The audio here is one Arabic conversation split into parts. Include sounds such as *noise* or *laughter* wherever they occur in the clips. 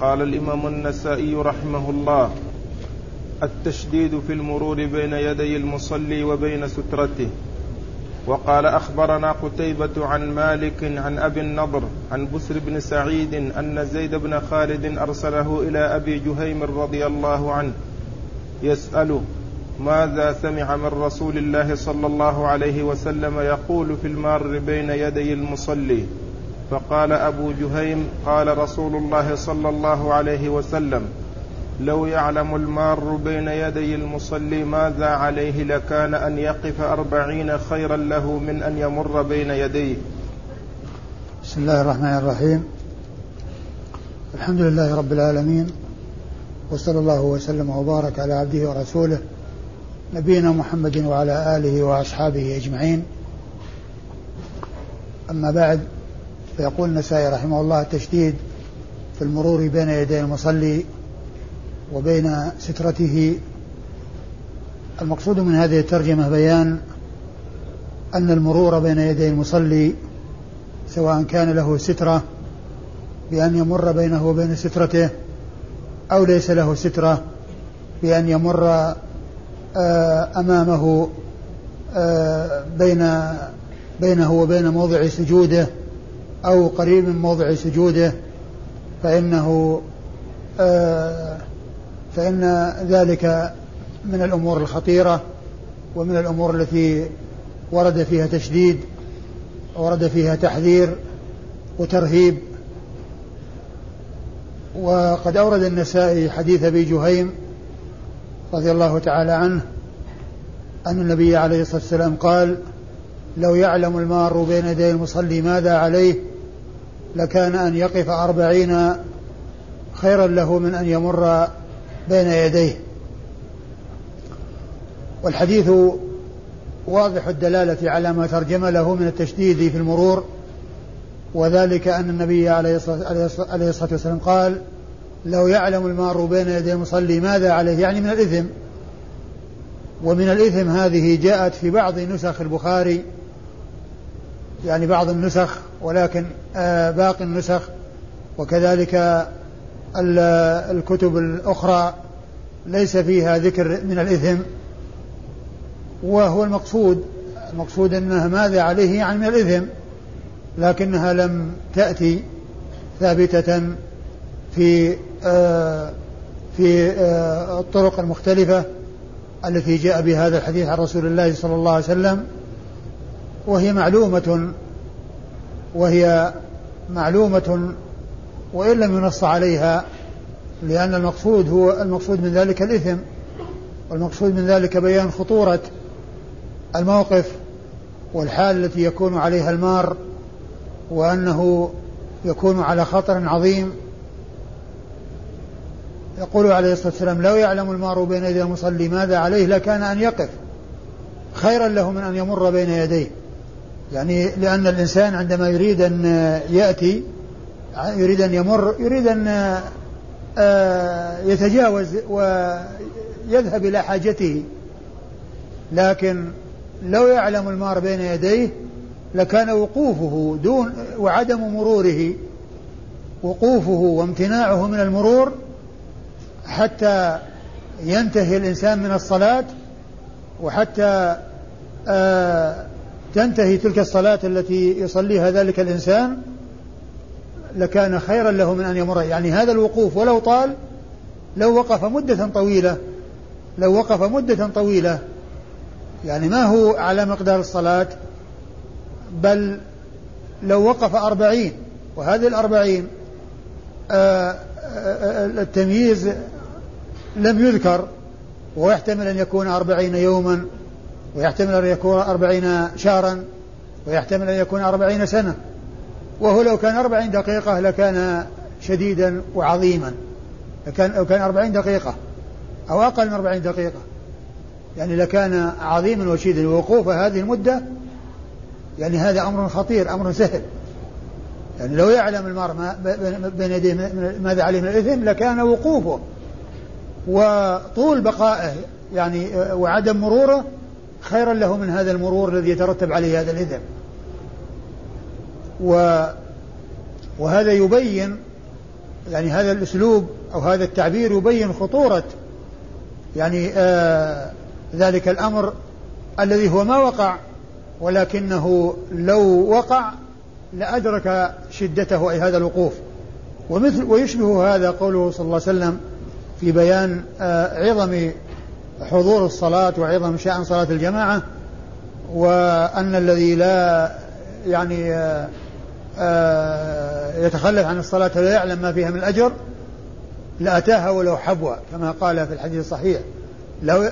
قال الإمام النسائي رحمه الله التشديد في المرور بين يدي المصلي وبين سترته. وقال أخبرنا قتيبة عن مالك عن أبي النضر عن بسر بن سعيد أن زيد بن خالد أرسله إلى أبي جهيم رضي الله عنه يسأله ماذا سمع من رسول الله صلى الله عليه وسلم يقول في المار بين يدي المصلي؟ فقال أبو جهيم قال رسول الله صلى الله عليه وسلم لو يعلم المار بين يدي المصلي ماذا عليه لكان أن يقف أربعين خيرا له من أن يمر بين يديه. بسم الله الرحمن الرحيم. الحمد لله رب العالمين وصلى الله وسلم وبارك على عبده ورسوله نبينا محمد وعلى آله وأصحابه أجمعين. أما بعد فيقول النسائي رحمه الله التشديد في المرور بين يدي المصلي وبين سترته. المقصود من هذه الترجمة بيان أن المرور بين يدي المصلي سواء كان له سترة بأن يمر بينه وبين سترته أو ليس له سترة بأن يمر آه، أمامه آه، بين بينه وبين موضع سجوده. أو قريب من موضع سجوده فإنه آه، فإن ذلك من الأمور الخطيرة ومن الأمور التي ورد فيها تشديد ورد فيها تحذير وترهيب. وقد أورد النسائي حديث أبي جهيم رضي الله تعالى عنه أن النبي عليه الصلاة والسلام قال لو يعلم المار بين يدي المصلي ماذا عليه لكان أن يقف أربعين خيرا له من أن يمر بين يديه. والحديث واضح الدلالة على ما ترجم له من التشديد في المرور وذلك أن النبي عليه الصلاة والسلام قال لو يعلم المار بين يدي المصلي ماذا عليه؟ يعني من الإثم. ومن الإثم هذه جاءت في بعض نسخ البخاري يعني بعض النسخ ولكن آه، باقي النسخ وكذلك الكتب الأخرى ليس فيها ذكر من الإثم وهو المقصود المقصود أنها ماذا عليه يعني من الإثم لكنها لم تأتي ثابتة في آه في آه الطرق المختلفة التي جاء بهذا الحديث عن رسول الله صلى الله عليه وسلم. وهي معلومة وهي معلومة وإن لم ينص عليها لأن المقصود هو المقصود من ذلك الإثم والمقصود من ذلك بيان خطورة الموقف والحال التي يكون عليها المار وأنه يكون على خطر عظيم. يقول عليه الصلاة والسلام لو يعلم المار بين يدي المصلي ماذا عليه لكان أن يقف خيرا له من أن يمر بين يديه. يعني لأن الإنسان عندما يريد أن يأتي يريد أن يمر يريد أن آه، يتجاوز ويذهب إلى حاجته. لكن لو يعلم المار بين يديه لكان وقوفه دون وعدم مروره وقوفه وامتناعه من المرور حتى ينتهي الإنسان من الصلاة وحتى آه تنتهي تلك الصلاة التي يصليها ذلك الإنسان لكان خيرا له من أن يمر. يعني هذا الوقوف ولو طال لو وقف مدة طويلة لو وقف مدة طويلة يعني ما هو على مقدار الصلاة بل لو وقف أربعين وهذه الأربعين آه، آه، آه، التمييز لم يذكر ويحتمل أن يكون أربعين يوما. ويحتمل أن يكون أربعين شهرا ويحتمل أن يكون أربعين سنة. وهو لو كان أربعين دقيقة لكان شديدا وعظيما. لكان لو كان أربعين دقيقة أو أقل من أربعين دقيقة. يعني لكان عظيما وشديدا. ووقوف هذه المدة يعني هذا أمر خطير أمر سهل. يعني لو يعلم المرء بين يديه ماذا عليه من الإثم لكان وقوفه. وطول بقائه يعني وعدم مروره خيرا له من هذا المرور الذي يترتب عليه هذا الإثم و وهذا يبين يعني هذا الأسلوب أو هذا التعبير يبين خطورة يعني آه ذلك الأمر الذي هو ما وقع ولكنه لو وقع لأدرك شدته أي هذا الوقوف. ومثل ويشبه هذا قوله صلى الله عليه وسلم في بيان آه عظم حضور الصلاة وعظم شأن صلاة الجماعة وأن الذي لا يعني آه آه يتخلف عن الصلاة ولا يعلم ما فيها من الأجر لأتاها ولو حبوة كما قال في الحديث الصحيح. لو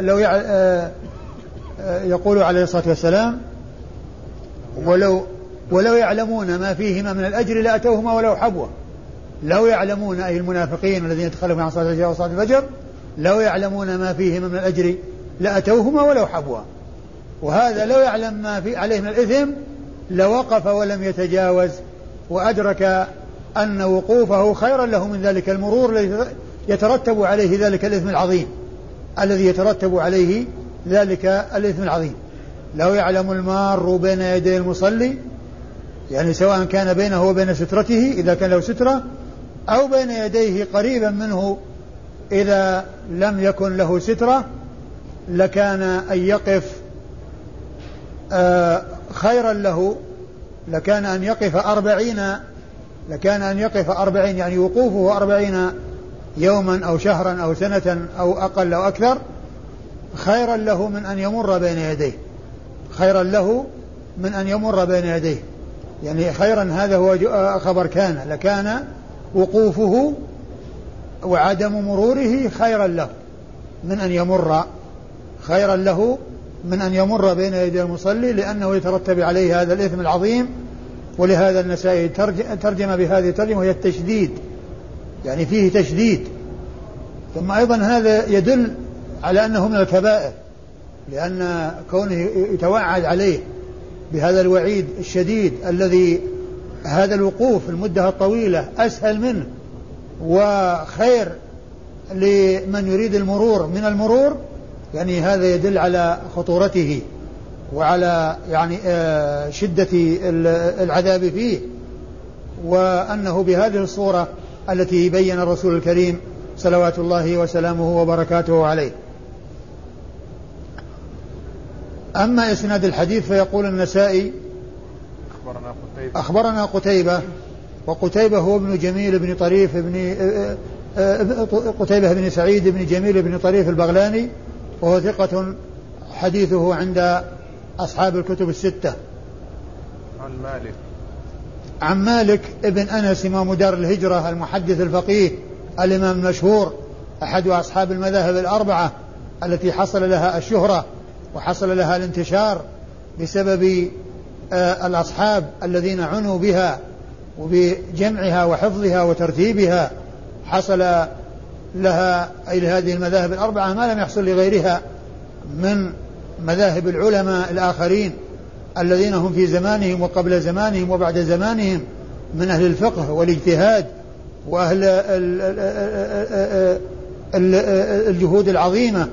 لو يقول عليه الصلاة والسلام ولو ولو يعلمون ما فيهما من الأجر لأتوهما ولو حبوة. لو يعلمون أي المنافقين الذين يتخلفون عن صلاة العشاء وصلاة الفجر لو يعلمون ما فيهما من الأجر لأتوهما ولو حبوة وهذا لو يعلم ما في عليه من الإثم لوقف ولم يتجاوز وأدرك أن وقوفه خيرا له من ذلك المرور الذي يترتب عليه ذلك الإثم العظيم. الذي يترتب عليه ذلك الإثم العظيم. لو يعلم المار بين يدي المصلي يعني سواء كان بينه وبين سترته إذا كان له سترة أو بين يديه قريبا منه إذا لم يكن له سترة لكان أن يقف آه خيرا له لكان أن يقف أربعين لكان أن يقف أربعين يعني وقوفه أربعين يوما أو شهرا أو سنة أو أقل أو أكثر خيرا له من أن يمر بين يديه. خيرا له من أن يمر بين يديه. يعني خيرا هذا هو خبر كان لكان وقوفه وعدم مروره خيرا له من أن يمر خيرا له من أن يمر بين يدي المصلي لأنه يترتب عليه هذا الإثم العظيم ولهذا النسائي ترجم بهذه الترجمة وهي التشديد يعني فيه تشديد. ثم أيضا هذا يدل على أنه من الكبائر لأن كونه يتوعد عليه بهذا الوعيد الشديد الذي هذا الوقوف المدة الطويلة أسهل منه وخير لمن يريد المرور من المرور يعني هذا يدل على خطورته وعلى يعني آه، شدة العذاب فيه. وأنه بهذه الصورة التي بين الرسول الكريم صلوات الله وسلامه وبركاته عليه. أما إسناد الحديث فيقول النسائي أخبرنا قتيبة. أخبرنا قتيبة وقتيبة هو ابن جميل بن طريف بن آه، آه، قتيبة بن سعيد بن جميل بن طريف البغلاني وهو ثقة حديثه عند أصحاب الكتب الستة. عن مالك. عن مالك ابن أنس إمام دار الهجرة المحدث الفقيه الإمام المشهور أحد أصحاب المذاهب الأربعة التي حصل لها الشهرة وحصل لها الانتشار بسبب آه الأصحاب الذين عنوا بها وبجمعها وحفظها وترتيبها حصل لها أي لهذه المذاهب الأربعة ما لم يحصل لغيرها من مذاهب العلماء الآخرين الذين هم في زمانهم وقبل زمانهم وبعد زمانهم من أهل الفقه والاجتهاد وأهل الجهود العظيمة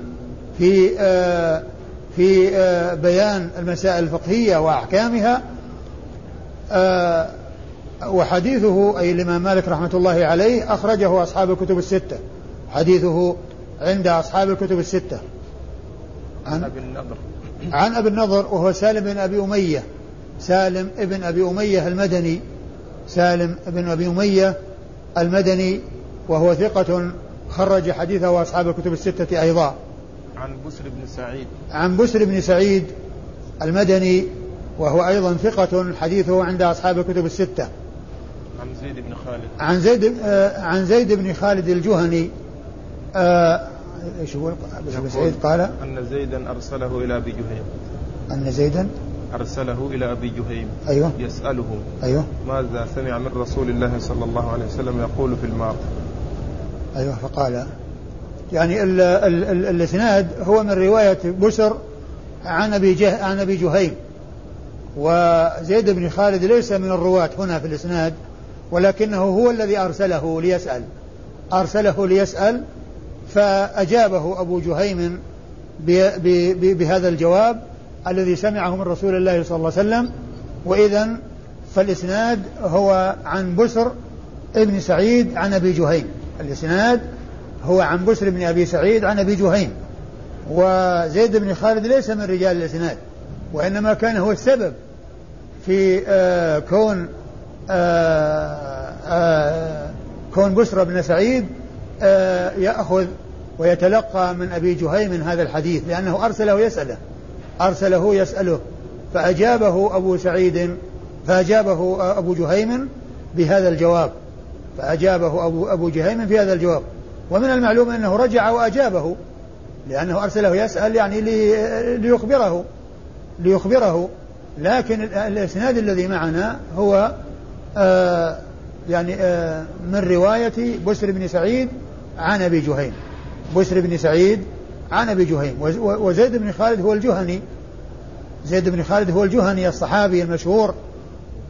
في في بيان المسائل الفقهية وأحكامها. وحديثه أي الإمام مالك رحمة الله عليه أخرجه أصحاب الكتب الستة. حديثه عند أصحاب الكتب الستة. عن أبي النضر. عن أبي النضر وهو سالم بن أبي أمية. سالم ابن أبي أمية المدني. سالم بن أبي أمية المدني وهو ثقة خرج حديثه أصحاب الكتب الستة أيضا. عن بسر بن سعيد. عن بسر بن سعيد المدني وهو أيضا ثقة حديثه عند أصحاب الكتب الستة. عن زيد بن خالد. عن زيد آه عن زيد بن خالد الجهني. آه إيش هو؟ ابن سعيد قال أن زيدا أرسله إلى أبي جهيم. أن زيدا أرسله إلى أبي جهيم. أيوه. يسأله أيوه. ماذا سمع من رسول الله صلى الله عليه وسلم يقول في الماء؟ أيوه فقال يعني الإسناد هو من رواية بسر عن أبي جه عن أبي جهيم. وزيد بن خالد ليس من الرواة هنا في الإسناد. ولكنه هو الذي أرسله ليسأل. أرسله ليسأل فأجابه أبو جهيم بهذا الجواب الذي سمعه من رسول الله صلى الله عليه وسلم. وإذا فالإسناد هو عن بسر ابن سعيد عن أبي جهيم. الإسناد هو عن بسر بن أبي سعيد عن أبي جهيم. وزيد بن خالد ليس من رجال الإسناد وإنما كان هو السبب في آه كون كون بسر بن سعيد آه يأخذ ويتلقى من أبي جهيم هذا الحديث لأنه أرسله يسأله. أرسله يسأله. فأجابه أبو سعيد فأجابه أبو جهيم بهذا الجواب. فأجابه أبو, أبو جهيم في هذا الجواب. ومن المعلوم أنه رجع وأجابه لأنه أرسله يسأل يعني ليخبره. ليخبره. لكن الإسناد الذي معنا هو آه يعني آه من رواية بسر بن سعيد عن أبي جهيم. بسر بن سعيد عن أبي جهيم. وزيد بن خالد هو الجهني. زيد بن خالد هو الجهني الصحابي المشهور.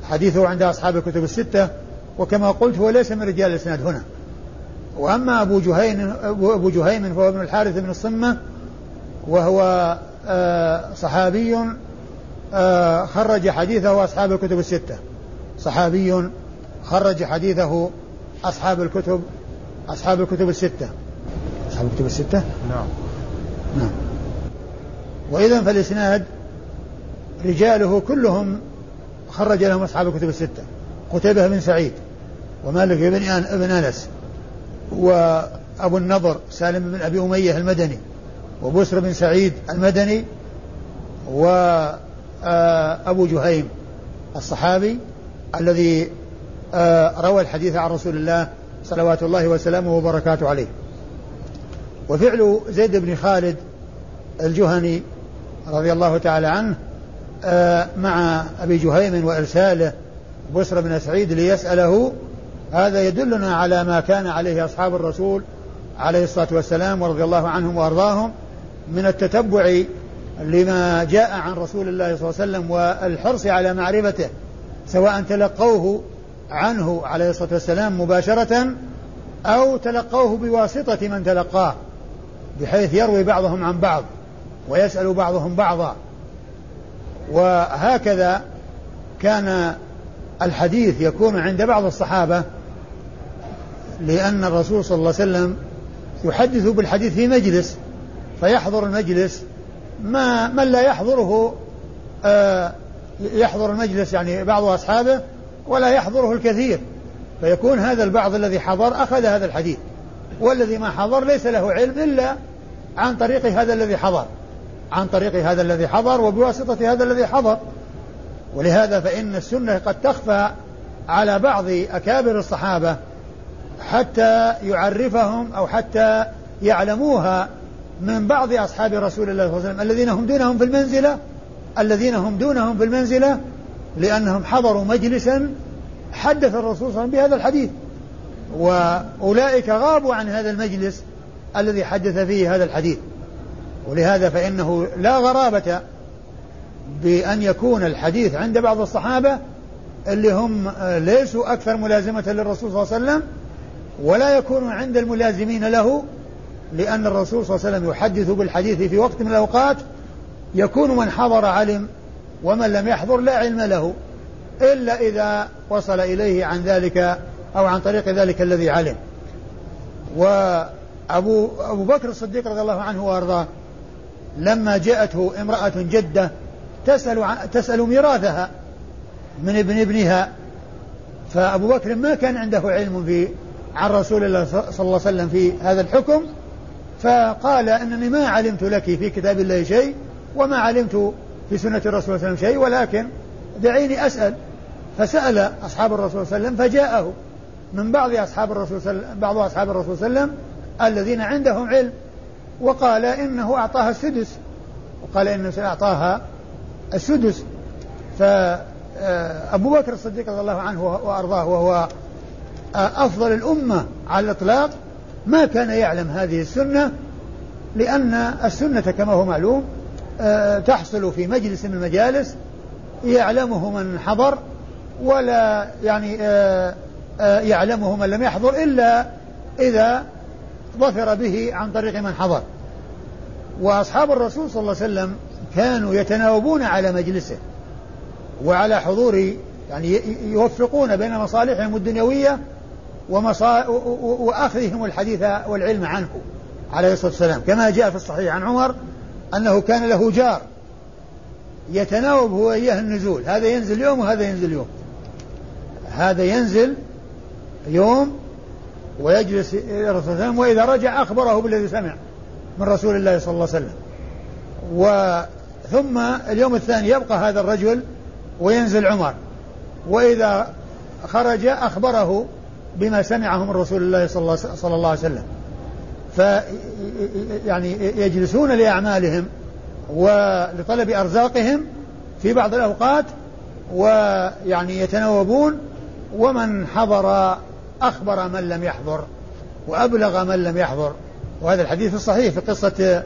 حديثه عند أصحاب الكتب الستة. وكما قلت هو ليس من رجال الإسناد هنا. وأما أبو جهين أبو جهيم فهو ابن الحارث بن الصمة وهو آه، صحابي خرج حديثه أصحاب الكتب الستة. صحابي خرج حديثه أصحاب الكتب أصحاب الكتب الستة. أصحاب الكتب الستة؟ نعم. نعم. وإذا فالإسناد رجاله كلهم خرج لهم أصحاب الكتب الستة. قتيبة بن سعيد ومالك بن ابن أنس وأبو النضر سالم بن أبي أمية المدني وبسر بن سعيد المدني وأبو جهيم الصحابي الذي آه، روى الحديث عن رسول الله صلوات الله وسلامه وبركاته عليه. وفعل زيد بن خالد الجهني رضي الله تعالى عنه آه، مع أبي جهيم وإرساله بسر بن سعيد ليسأله هذا يدلنا على ما كان عليه أصحاب الرسول عليه الصلاة والسلام ورضي الله عنهم وأرضاهم من التتبع لما جاء عن رسول الله صلى الله عليه وسلم والحرص على معرفته. سواء تلقوه عنه عليه الصلاة والسلام مباشرة أو تلقوه بواسطة من تلقاه بحيث يروي بعضهم عن بعض ويسأل بعضهم بعضا. وهكذا كان الحديث يكون عند بعض الصحابة لأن الرسول صلى الله عليه وسلم يحدث بالحديث في مجلس فيحضر المجلس. ما من لا يحضره آه يحضر المجلس يعني بعض أصحابه ولا يحضره الكثير فيكون هذا البعض الذي حضر أخذ هذا الحديث والذي ما حضر ليس له علم إلا عن طريق هذا الذي حضر عن طريق هذا الذي حضر وبواسطة هذا الذي حضر. ولهذا فإن السنة قد تخفى على بعض أكابر الصحابة حتى يعرفهم أو حتى يعلموها من بعض أصحاب رسول الله صلى الله عليه وسلم الذين هم دونهم في المنزلة الذين هم دونهم في المنزلة لأنهم حضروا مجلسا حدث الرسول صلى الله عليه وسلم بهذا الحديث. وأولئك غابوا عن هذا المجلس الذي حدث فيه هذا الحديث. ولهذا فإنه لا غرابة بأن يكون الحديث عند بعض الصحابة اللي هم ليسوا أكثر ملازمة للرسول صلى الله عليه وسلم ولا يكون عند الملازمين له لأن الرسول صلى الله عليه وسلم يحدث بالحديث في وقت من الأوقات يكون من حضر علم ومن لم يحضر لا علم له إلا إذا وصل إليه عن ذلك أو عن طريق ذلك الذي علم. وأبو أبو بكر الصديق رضي الله عنه وأرضاه لما جاءته امرأة جدة تسأل تسأل ميراثها من ابن ابنها فأبو بكر ما كان عنده علم في عن رسول الله صلى الله عليه وسلم في هذا الحكم فقال إنني ما علمت لك في كتاب الله شيء وما علمت في سنة الرسول صلى الله عليه وسلم شيء ولكن دعيني أسأل. فسأل أصحاب الرسول صلى الله عليه وسلم فجاءه من بعض أصحاب الرسول صلى بعض أصحاب الرسول صلى الله عليه وسلم الذين عندهم علم وقال إنه اعطاها السدس. وقال إنه سأعطاها السدس. فابو بكر الصديق رضي الله عنه وأرضاه وهو أفضل الأمة على الإطلاق ما كان يعلم هذه السنة لأن السنة كما هو معلوم آه، تحصل في مجلس من المجالس يعلمه من حضر ولا يعني آه، آه، يعلمه من لم يحضر إلا إذا ظفر به عن طريق من حضر. وأصحاب الرسول صلى الله عليه وسلم كانوا يتناوبون على مجلسه وعلى حضور يعني يوفقون بين مصالحهم الدنيوية ومصا وأخذهم الحديث والعلم عنه عليه الصلاة والسلام. كما جاء في الصحيح عن عمر أنه كان له جار. يتناوب هو إياه النزول. هذا ينزل يوم وهذا ينزل يوم. هذا ينزل يوم ويجلس إلى الرسول صلى الله عليه وسلم وإذا رجع أخبره بالذي سمع من رسول الله صلى الله عليه وسلم. ثم اليوم الثاني يبقى هذا الرجل وينزل عمر. وإذا خرج أخبره بما سمعه من رسول الله, صلى الله عليه وسلم. ف يعني يجلسون لأعمالهم ولطلب أرزاقهم في بعض الأوقات ويعني يتناوبون ومن حضر أخبر من لم يحضر وأبلغ من لم يحضر وهذا الحديث الصحيح في قصة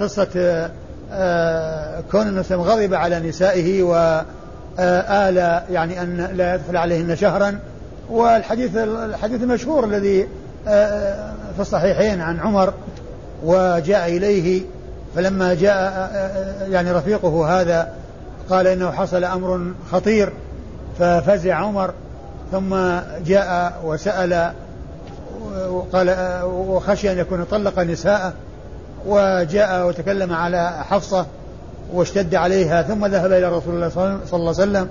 قصة آه، كون النبي غضب على نسائه وآل يعني أن لا يدخل عليهن شهرا والحديث الحديث المشهور الذي آه، في الصحيحين عن عمر وجاء إليه فلما جاء آه، يعني رفيقه هذا قال إنه حصل أمر خطير ففزع عمر ثم جاء وسأل وقال وخشي أن يكون طلق نساءه وجاء وتكلم على حفصة واشتد عليها ثم ذهب إلى رسول الله صلى الله عليه وسلم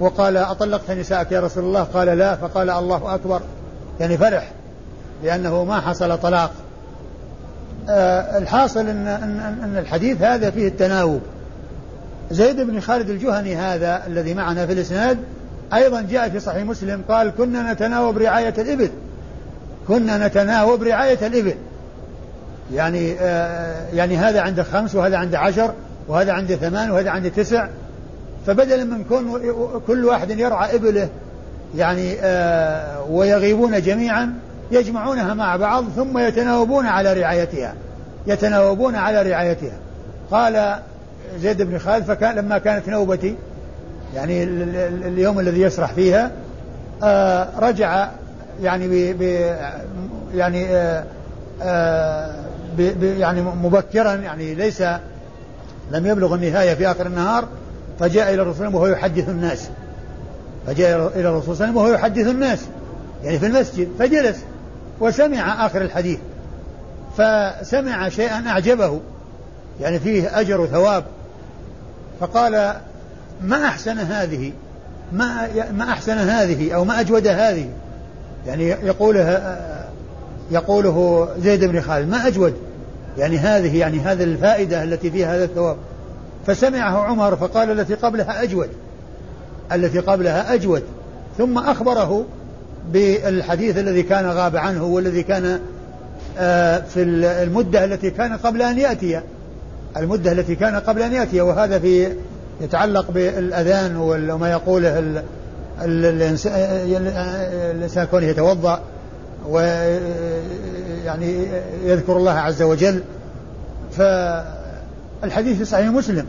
وقال أطلقت نساءك يا رسول الله؟ قال لا. فقال الله أكبر. يعني فرح. لأنه ما حصل طلاق. آه الحاصل إن, إن, إن الحديث هذا فيه التناوب. زيد بن خالد الجهني هذا الذي معنا في الإسناد أيضا جاء في صحيح مسلم قال كنا نتناوب رعاية الإبل. كنا نتناوب رعاية الإبل. يعني آه يعني هذا عنده خمس وهذا عنده عشر وهذا عنده ثمان وهذا عنده تسع. فبدلا من كون كل واحد يرعى إبله يعني آه ويغيبون جميعا يجمعونها مع بعض ثم يتناوبون على رعايتها. يتناوبون على رعايتها. قال زيد بن خالد فكان لما كانت نوبتي يعني اليوم الذي يسرح فيها آه رجع يعني ب يعني آه آه يعني مبكرا يعني ليس لم يبلغ النهاية في آخر النهار فجاء إلى الرسول وهو يحدث الناس. فجاء إلى الرسول صلى الله عليه وسلم وهو يحدث الناس يعني في المسجد فجلس. وسمع آخر الحديث فسمع شيئا أعجبه يعني فيه أجر وثواب. فقال ما أحسن هذه؟ ما ما أحسن هذه أو ما أجود هذه؟ يعني يقولها يقوله زيد بن خالد ما أجود؟ يعني هذه يعني هذه الفائدة التي فيها هذا الثواب. فسمعه عمر فقال التي قبلها أجود التي قبلها أجود. ثم أخبره بالحديث الذي كان غاب عنه والذي كان آه، في المدة التي كان قبل أن يأتي. المدة التي كان قبل أن يأتي وهذا في يتعلق بالأذان وما يقوله الإنسان كونه يتوضأ ويعني يذكر الله عز وجل. فالحديث في صحيح مسلم.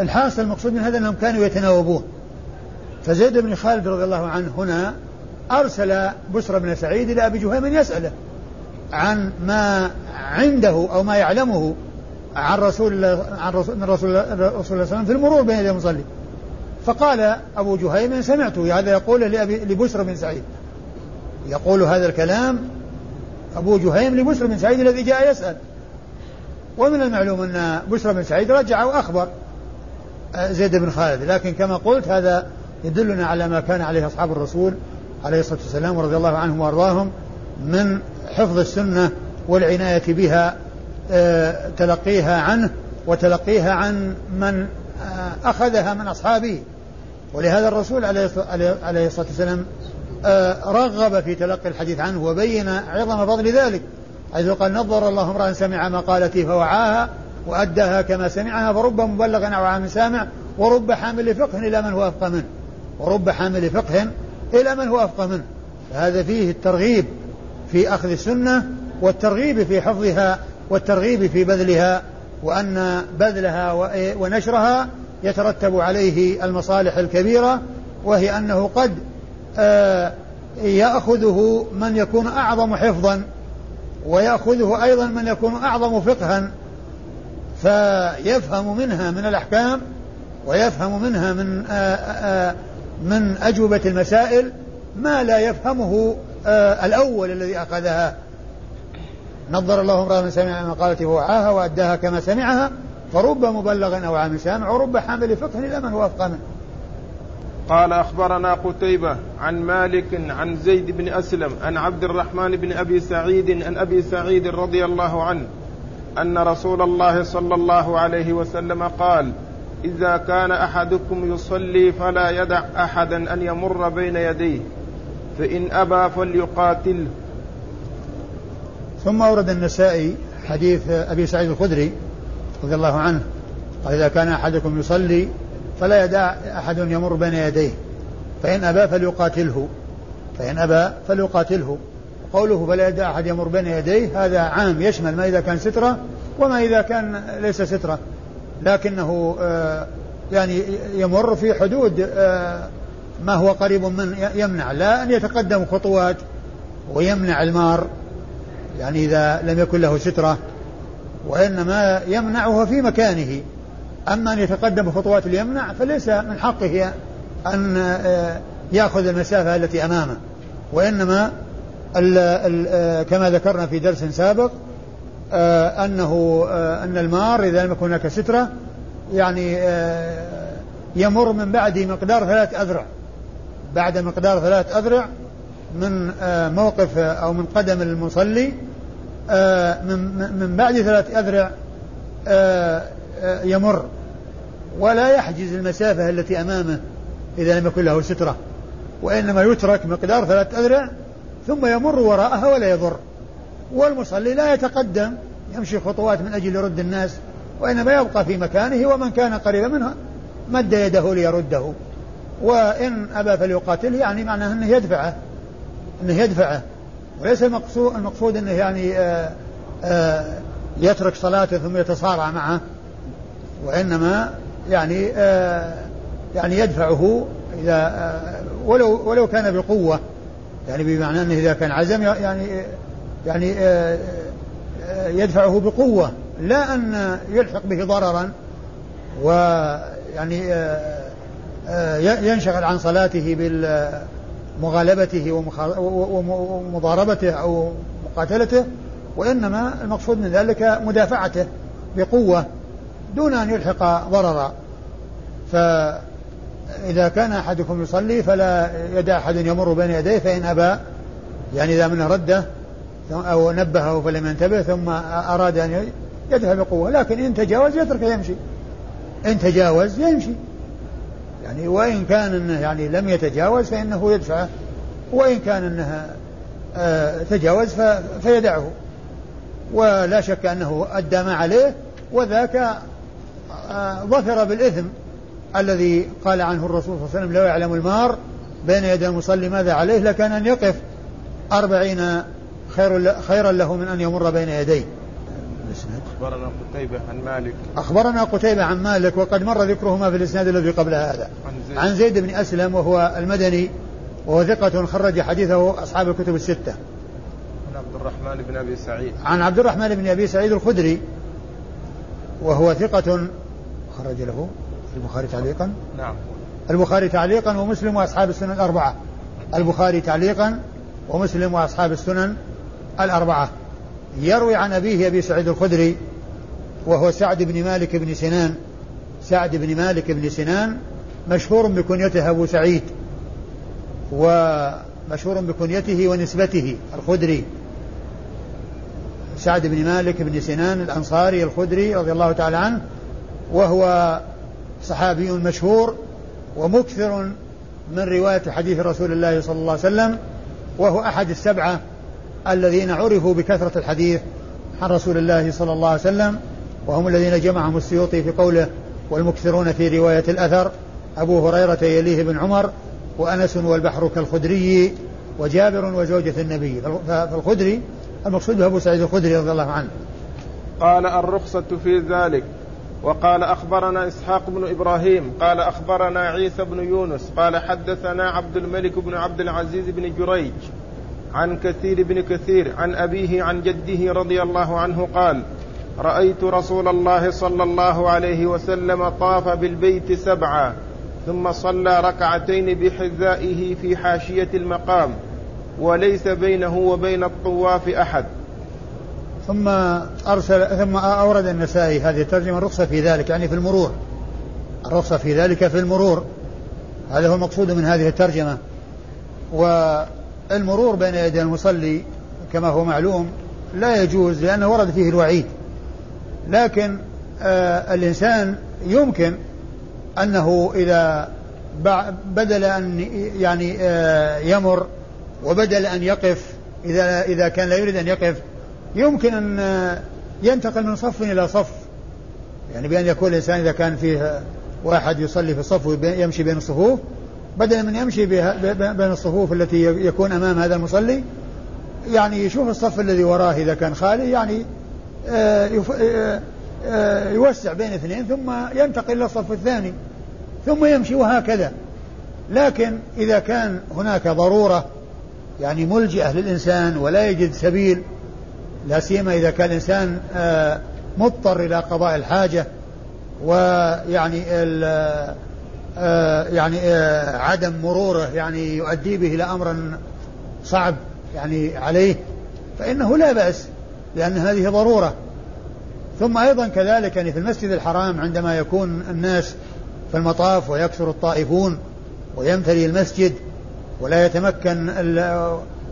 الحاصل المقصود من هذا أنهم كانوا يتناوبون. فزيد بن خالد رضي الله عنه هنا أرسل بشر بن سعيد إلى أبي جهيم يسأله عن ما عنده أو ما يعلمه عن رسول الله عن رسول رسول الله صلى الله عليه وسلم في المرور بين يدي المصلي. فقال أبو جهيم سمعته هذا يقول لأبي لبشر بن سعيد. يقول هذا الكلام أبو جهيم لبشر بن سعيد الذي جاء يسأل. ومن المعلوم أن بشر بن سعيد رجع وأخبر زيد بن خالد. لكن كما قلت هذا يدلنا على ما كان عليه أصحاب الرسول عليه الصلاة والسلام ورضي الله عنهم وأرضاهم من حفظ السنة والعناية بها آه، تلقيها عنه وتلقيها عن من آه، أخذها من أصحابه. ولهذا الرسول عليه الصلاة والسلام آه، رغب في تلقي الحديث عنه وبين عظم فضل ذلك حيث قال نظر الله امرأ سمع مقالتي فوعاها وأداها كما سمعها فرب مبلغ أو عام سامع ورب حامل فقه إلى من هو أفقه منه. ورب حامل فقه إلى من هو أفقه منه. فهذا فيه الترغيب في أخذ السنة والترغيب في حفظها والترغيب في بذلها وأن بذلها ونشرها يترتب عليه المصالح الكبيرة وهي أنه قد آه، يأخذه من يكون أعظم حفظا ويأخذه أيضا من يكون أعظم فقها. فيفهم منها من الأحكام ويفهم منها من آه، آه، من أجوبة المسائل ما لا يفهمه آه الأول الذي أخذها. نظر الله امرأة من سمع مقالته ووعاها وأداها كما سمعها فرب مبلغ أو عام سامع ورب حامل فقه إلى من هو أفقى منه. قال أخبرنا قتيبة عن مالك عن زيد بن أسلم عن عبد الرحمن بن أبي سعيد عن أبي سعيد رضي الله عنه أن رسول الله صلى الله عليه وسلم قال إذا كان أحدكم يصلي فلا يدع أحدا أن يمر بين يديه فإن أبى فليقاتله. ثم أورد النسائي حديث أبي سعيد الخدري رضي الله عنه قال إذا كان أحدكم يصلي فلا يدع أحد يمر بين يديه فإن أبى فليقاتله فإن أبى فليقاتله. قوله فلا يدع أحد يمر بين يديه هذا عام يشمل ما إذا كان سترة وما إذا كان ليس سترة. لكنه آه، يعني يمر في حدود آه، ما هو قريب من يمنع. لا أن يتقدم خطوات ويمنع المار يعني إذا لم يكن له سترة وإنما يمنعه في مكانه. أما أن يتقدم خطوات ليمنع فليس من حقه أن آه، يأخذ المسافة التي أمامه. وإنما كما ذكرنا في درس سابق أنه آه، أن المار إذا لم يكن هناك سترة يعني يمر من بعد مقدار ثلاث أذرع. بعد مقدار ثلاث أذرع من موقف أو من قدم المصلي من من بعد ثلاث أذرع يمر. ولا يحجز المسافة التي أمامه إذا لم يكن له سترة وإنما يترك مقدار ثلاث أذرع ثم يمر وراءها ولا يضر. والمصلي لا يتقدم يمشي خطوات من أجل يرد الناس وإنما يبقى في مكانه ومن كان قريبا منه مد يده ليرده. وإن أبى فليقاتل يعني معناه أنه يدفعه أنه يدفعه. وليس المقصود المقصود أنه يعني آآ آآ يترك صلاته ثم يتصارع معه وإنما يعني آه يعني يدفعه إذا آه ولو ولو كان بقوة. يعني بمعنى أنه إذا كان عزم يعني يعني آه يدفعه بقوة لا أن يلحق به ضررا ويعني آه، آه، ينشغل عن صلاته بمغالبته ومضاربته أو مقاتلته وإنما المقصود من ذلك مدافعته بقوة دون أن يلحق ضررا. فإذا كان أحدكم يصلي فلا يدع أحد يمر بين يديه فإن أبى يعني إذا من رده أو نبهه فلم ينتبه ثم أراد أن يدفع بقوة. لكن إن تجاوز يترك يمشي. إن تجاوز يمشي. يعني وإن كان أنه يعني لم يتجاوز فإنه يدفعه وإن كان أنه آه تجاوز فيدعه. ولا شك أنه أدى ما عليه. وذاك ظفر بالإثم الذي قال عنه الرسول صلى الله عليه وسلم لو يعلم المار بين يدي المصلي ماذا عليه لكان أن يقف أربعين خير خيرا له من أن يمر بين يديه. أخبرنا قتيبة عن مالك. أخبرنا قتيبة عن مالك وقد مر ذكرهما في الإسناد الذي قبل هذا. عن زيد, عن زيد بن أسلم وهو المدني وهو ثقة خرج حديثه أصحاب الكتب الستة. عن عبد الرحمن بن أبي سعيد. عن عبد الرحمن بن أبي سعيد الخدري وهو ثقة خرج له البخاري تعليقا. نعم. البخاري تعليقا ومسلم وأصحاب السنن الأربعة. البخاري تعليقا ومسلم وأصحاب السنن الأربعة. يروي عن أبيه أبي سعيد الخدري وهو سعد بن مالك بن سنان. سعد بن مالك بن سنان مشهور بكنيته أبو سعيد ومشهور بكنيته ونسبته الخدري. سعد بن مالك بن سنان الأنصاري الخدري رضي الله تعالى عنه وهو صحابي مشهور ومكثر من رواية حديث رسول الله صلى الله عليه وسلم وهو أحد السبعة الذين عرفوا بكثرة الحديث عن رسول الله صلى الله عليه وسلم وهم الذين جمعهم السيوطي في قوله والمكثرون في رواية الأثر أبو هريرة يليه بن عمر وأنس والبحر كالخدري وجابر وزوجة النبي. فالخدري المقصود أبو سعيد الخدري رضي الله عنه. قال الرخصة في ذلك. وقال أخبرنا إسحاق بن إبراهيم. قال أخبرنا عيسى بن يونس. قال حدثنا عبد الملك بن عبد العزيز بن جريج. عن كثير بن كثير عن أبيه عن جده رضي الله عنه قال رأيت رسول الله صلى الله عليه وسلم طاف بالبيت سبعا ثم صلى ركعتين بحذائه في حاشية المقام وليس بينه وبين الطواف أحد. ثم أرسل ثم أورد النسائي هذه الترجمة الرخصة في ذلك يعني في المرور. الرخصة في ذلك في المرور. هذا هو المقصود من هذه الترجمة. والمرور بين يدي المصلي كما هو معلوم لا يجوز لأنه ورد فيه الوعيد. لكن آه الإنسان يمكن أنه إذا بدل أن يعني آه يمر وبدل أن يقف إذا إذا كان لا يريد أن يقف يمكن أن آه، ينتقل من صف إلى صف. يعني بأن يكون الإنسان إذا كان فيه واحد يصلي في الصف ويمشي بين الصفوف بدلا من يمشي بين الصفوف التي يكون أمام هذا المصلي يعني يشوف الصف الذي وراه إذا كان خالي يعني آه، آه، آه، يوسع بين اثنين ثم ينتقل إلى الصف الثاني ثم يمشي وهكذا. لكن إذا كان هناك ضرورة يعني ملجئة للإنسان ولا يجد سبيل لا سيما إذا كان الإنسان مضطر إلى قضاء الحاجة ويعني يعني عدم مروره يعني يؤدي به إلى أمر صعب يعني عليه فإنه لا بأس لأن هذه ضرورة. ثم أيضا كذلك يعني في المسجد الحرام عندما يكون الناس في المطاف ويكثر الطائفون ويمتلي المسجد ولا يتمكن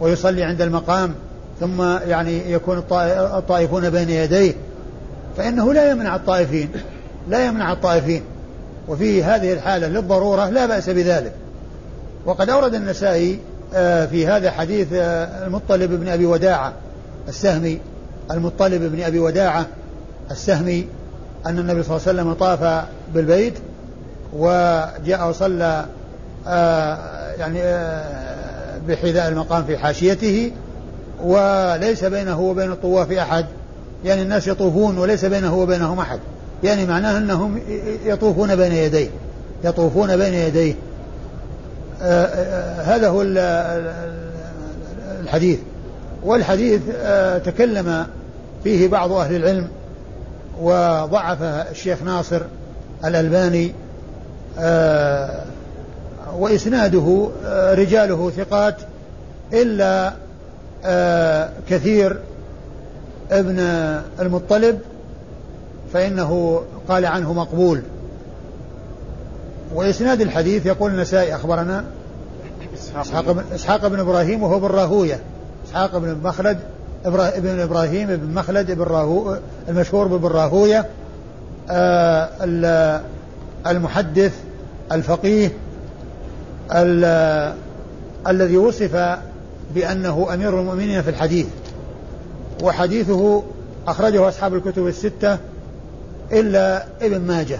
ويصلي عند المقام ثم يعني يكون الطائفون بين يديه فإنه لا يمنع الطائفين لا يمنع الطائفين. وفي هذه الحالة للضرورة لا بأس بذلك. وقد أورد النسائي آه، في هذا حديث آه، المطلب بن أبي وداعة السهمي المطلب بن أبي وداعة السهمي أن النبي صلى الله عليه وسلم طاف بالبيت وجاء وصلى آه، يعني بحذاء المقام في حاشيته وليس بينه وبين الطواف أحد. يعني الناس يطوفون وليس بينه وبينهم أحد. يعني معناه أنهم يطوفون بين يديه يطوفون بين يديه. آه، آه، هذا هو الحديث. والحديث آه، تكلم فيه بعض أهل العلم وضعف الشيخ ناصر الألباني وإسناده رجاله ثقات إلا كثير ابن المطلب فإنه قال عنه مقبول. وإسناد الحديث يقول النسائي أخبرنا إسحاق بن, إسحاق بن إبراهيم وهو بن راهوية إسحاق بن مخلد ابن إبراهيم بن مخلد بن راهو المشهور بن راهوية آه المحدث الفقيه الذي وصف بأنه أمير المؤمنين في الحديث. وحديثه أخرجه أصحاب الكتب الستة. إلا ابن ماجه.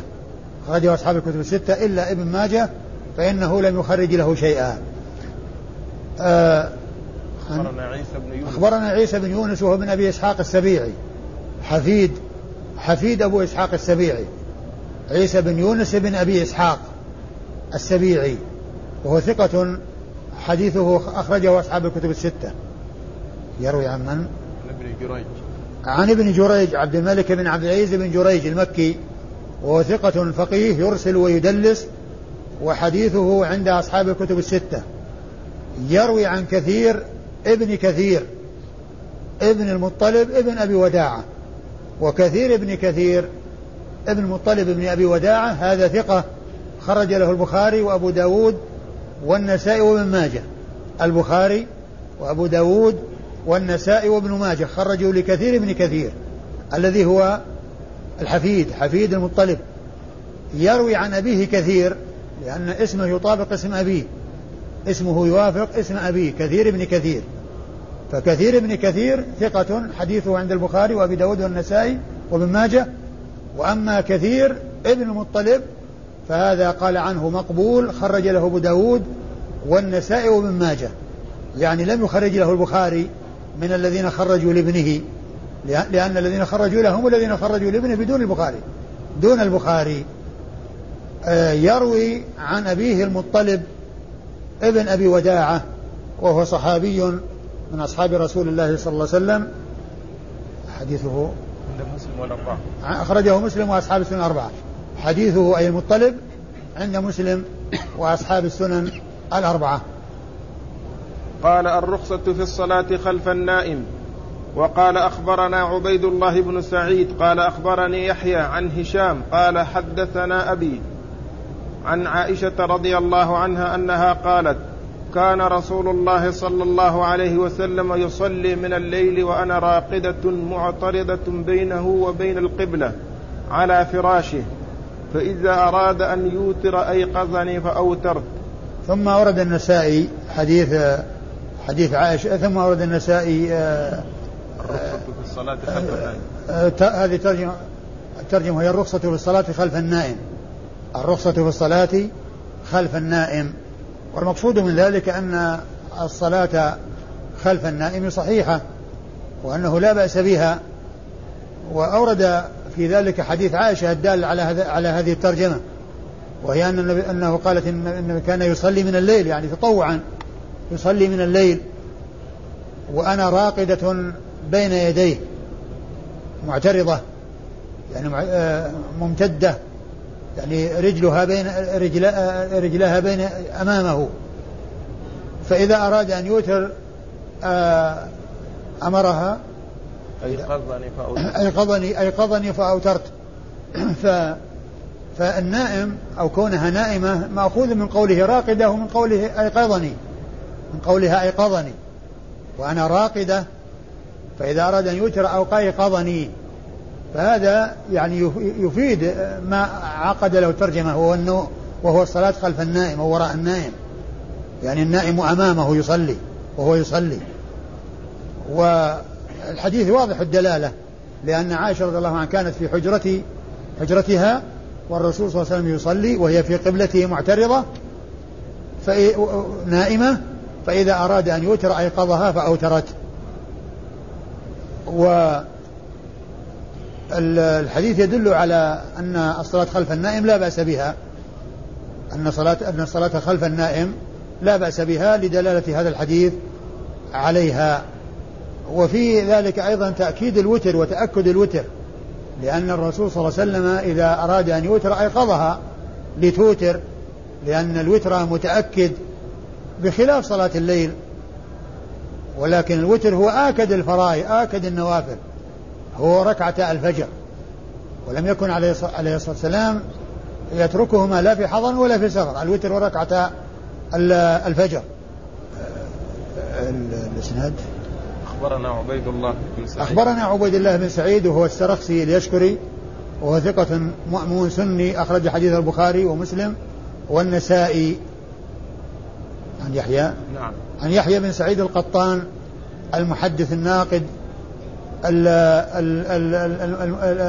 أخرجه أصحاب الكتب الستة إلا ابن ماجه فإنه لم يخرج له شيئا. آه أخبرنا عيسى بن يونس. أخبرنا عيسى بن يونس وهو من أبي إسحاق السبيعي. حفيد حفيد أبو إسحاق السبيعي. عيسى بن يونس بن أبي إسحاق السبيعي. وهو ثقة حديثه أخرجه أصحاب الكتب الستة. يروي عن من؟ عن ابن جريج. عن ابن جريج عبد الملك بن عبد العزيز بن جريج المكي وهو ثقة فقيه يرسل ويدلس وحديثه عند أصحاب الكتب الستة. يروي عن كثير ابن كثير ابن المطلب ابن أبي وداعة. وكثير ابن كثير ابن المطلب ابن أبي وداعة هذا ثقة خرج له البخاري وأبو داود والنسائي وابن ماجه. البخاري وأبو داود والنسائي وابن ماجه خرجوا لكثير ابن كثير الذي هو الحفيد حفيد المطلب. يروي عن أبيه كثير لأن اسمه يطابق اسم أبيه. اسمه يوافق اسم أبيه كثير ابن كثير. فكثير ابن كثير ثقة حديثه عند البخاري وأبي داود والنسائي وابن ماجه. وأما كثير ابن المطلب فهذا قال عنه مقبول خرج له أبو داود والنسائي وابن ماجه. يعني لم يخرج له البخاري. من الذين خرجوا لابنه لأن الذين خرجوا له هم الذين خرجوا لابنه بدون البخاري. دون البخاري. آه، يروي عن أبيه المطلب ابن أبي وداعة وهو صحابي من أصحاب رسول الله صلى الله عليه وسلم. حديثه عند مسلم والأربعة أخرجه مسلم وأصحاب السنن الأربعة حديثه أي المطلب عند مسلم وأصحاب السنن الأربعة. قال الرخصة في الصلاة خلف النائم. وقال أخبرنا عبيد الله بن سعيد قال أخبرني يحيى عن هشام قال حدثنا أبي عن عائشة رضي الله عنها أنها قالت كان رسول الله صلى الله عليه وسلم يصلي من الليل وأنا راقدة معترضة بينه وبين القبلة على فراشه فإذا أراد أن يوتر أيقظني فأوترت. ثم ورد النسائي حديث حديث عائشة ثم ورد النسائي آه، الرخصة في الصلاة خلف النائم. آه، آه، هذه ترجمة الترجمة هي الرخصة في الصلاة خلف النائم. الرخصة في الصلاة خلف النائم. والمقصود من ذلك أن الصلاة خلف النائم صحيحة وأنه لا بأس بها. وأورد في ذلك حديث عائشة الدال على على هذه الترجمة وهي أن أنه قالت إن كان يصلي من الليل يعني تطوعا. يصلي من الليل وأنا راقدة بين يديه معترضة يعني آه، ممتدة يعني رجلها بين رجلها بين أمامه. فإذا أراد أن يوتر آه، أمرها أيقظني فأوترت. أيقظني أيقظني فأوترت. *clears throat* ف فالنائم أو كونها نائمة مأخوذ من قوله راقدة ومن قوله أيقظني. من قولها أيقظني وأنا راقدة فإذا أراد أن يوتر أو أيقظني فهذا يعني يفيد ما عقد له الترجمة وهو أنه وهو الصلاة خلف النائم أو وراء النائم. يعني النائم أمامه يصلي وهو يصلي. والحديث واضح الدلالة لأن عائشة رضي الله عنها كانت في حجرة حجرتها والرسول صلى الله عليه وسلم يصلي وهي في قبلته معترضة نائمة فإذا أراد أن يوتر أيقظها فأوترت. و الحديث يدل على أن الصلاة خلف النائم لا بأس بها. أن صلاة أن الصلاة خلف النائم لا بأس بها لدلالة هذا الحديث عليها. وفي ذلك أيضا تأكيد الوتر وتأكد الوتر لأن الرسول صلى الله عليه وسلم إذا أراد أن يوتر أيقظها لتوتر لأن الوتر متأكد بخلاف صلاة الليل. ولكن الوتر هو آكد الفرائض آكد النوافل. هو ركعة الفجر. ولم يكن عليه الصلاة والسلام يتركهما لا في حضر ولا في سفر. الوتر وركعة الفجر. الإسناد؟ أخبرنا عبيد الله بن سعيد. أخبرنا عبيد الله بن سعيد وهو السرخسي اليشكري وهو ثقة مأمون سني أخرج حديث البخاري ومسلم والنسائي. عن يحيى؟ نعم. عن يحيى بن سعيد القطان المحدث الناقد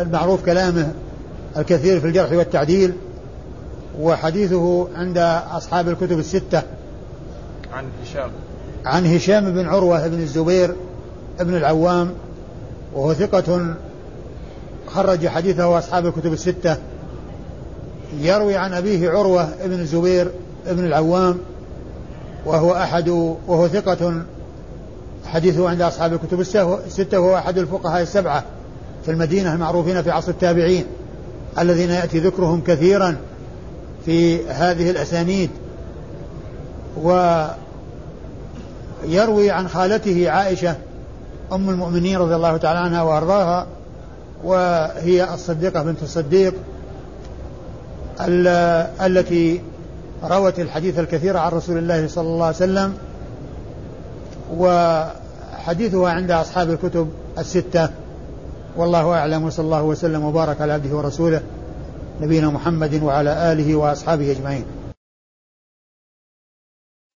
المعروف كلامه الكثير في الجرح والتعديل وحديثه عند أصحاب الكتب الستة. عن هشام. عن هشام بن عروة بن الزبير بن العوام وهو ثقة خرج حديثه أصحاب الكتب الستة. يروي عن أبيه عروة بن الزبير بن العوام وهو أحد وهو ثقة. حديثه عند أصحاب الكتب الستة وهو أحد الفقهاء السبعة في المدينة المعروفين في عصر التابعين الذين يأتي ذكرهم كثيرا في هذه الأسانيد. ويروي عن خالته عائشة أم المؤمنين رضي الله تعالى عنها وأرضاها وهي الصديقة بنت الصديق التي روت الحديث الكثير عن رسول الله صلى الله عليه وسلم وحديثها عند أصحاب الكتب الستة. والله أعلم وصلى الله وسلم وبارك على عبده ورسوله نبينا محمد وعلى آله وأصحابه أجمعين.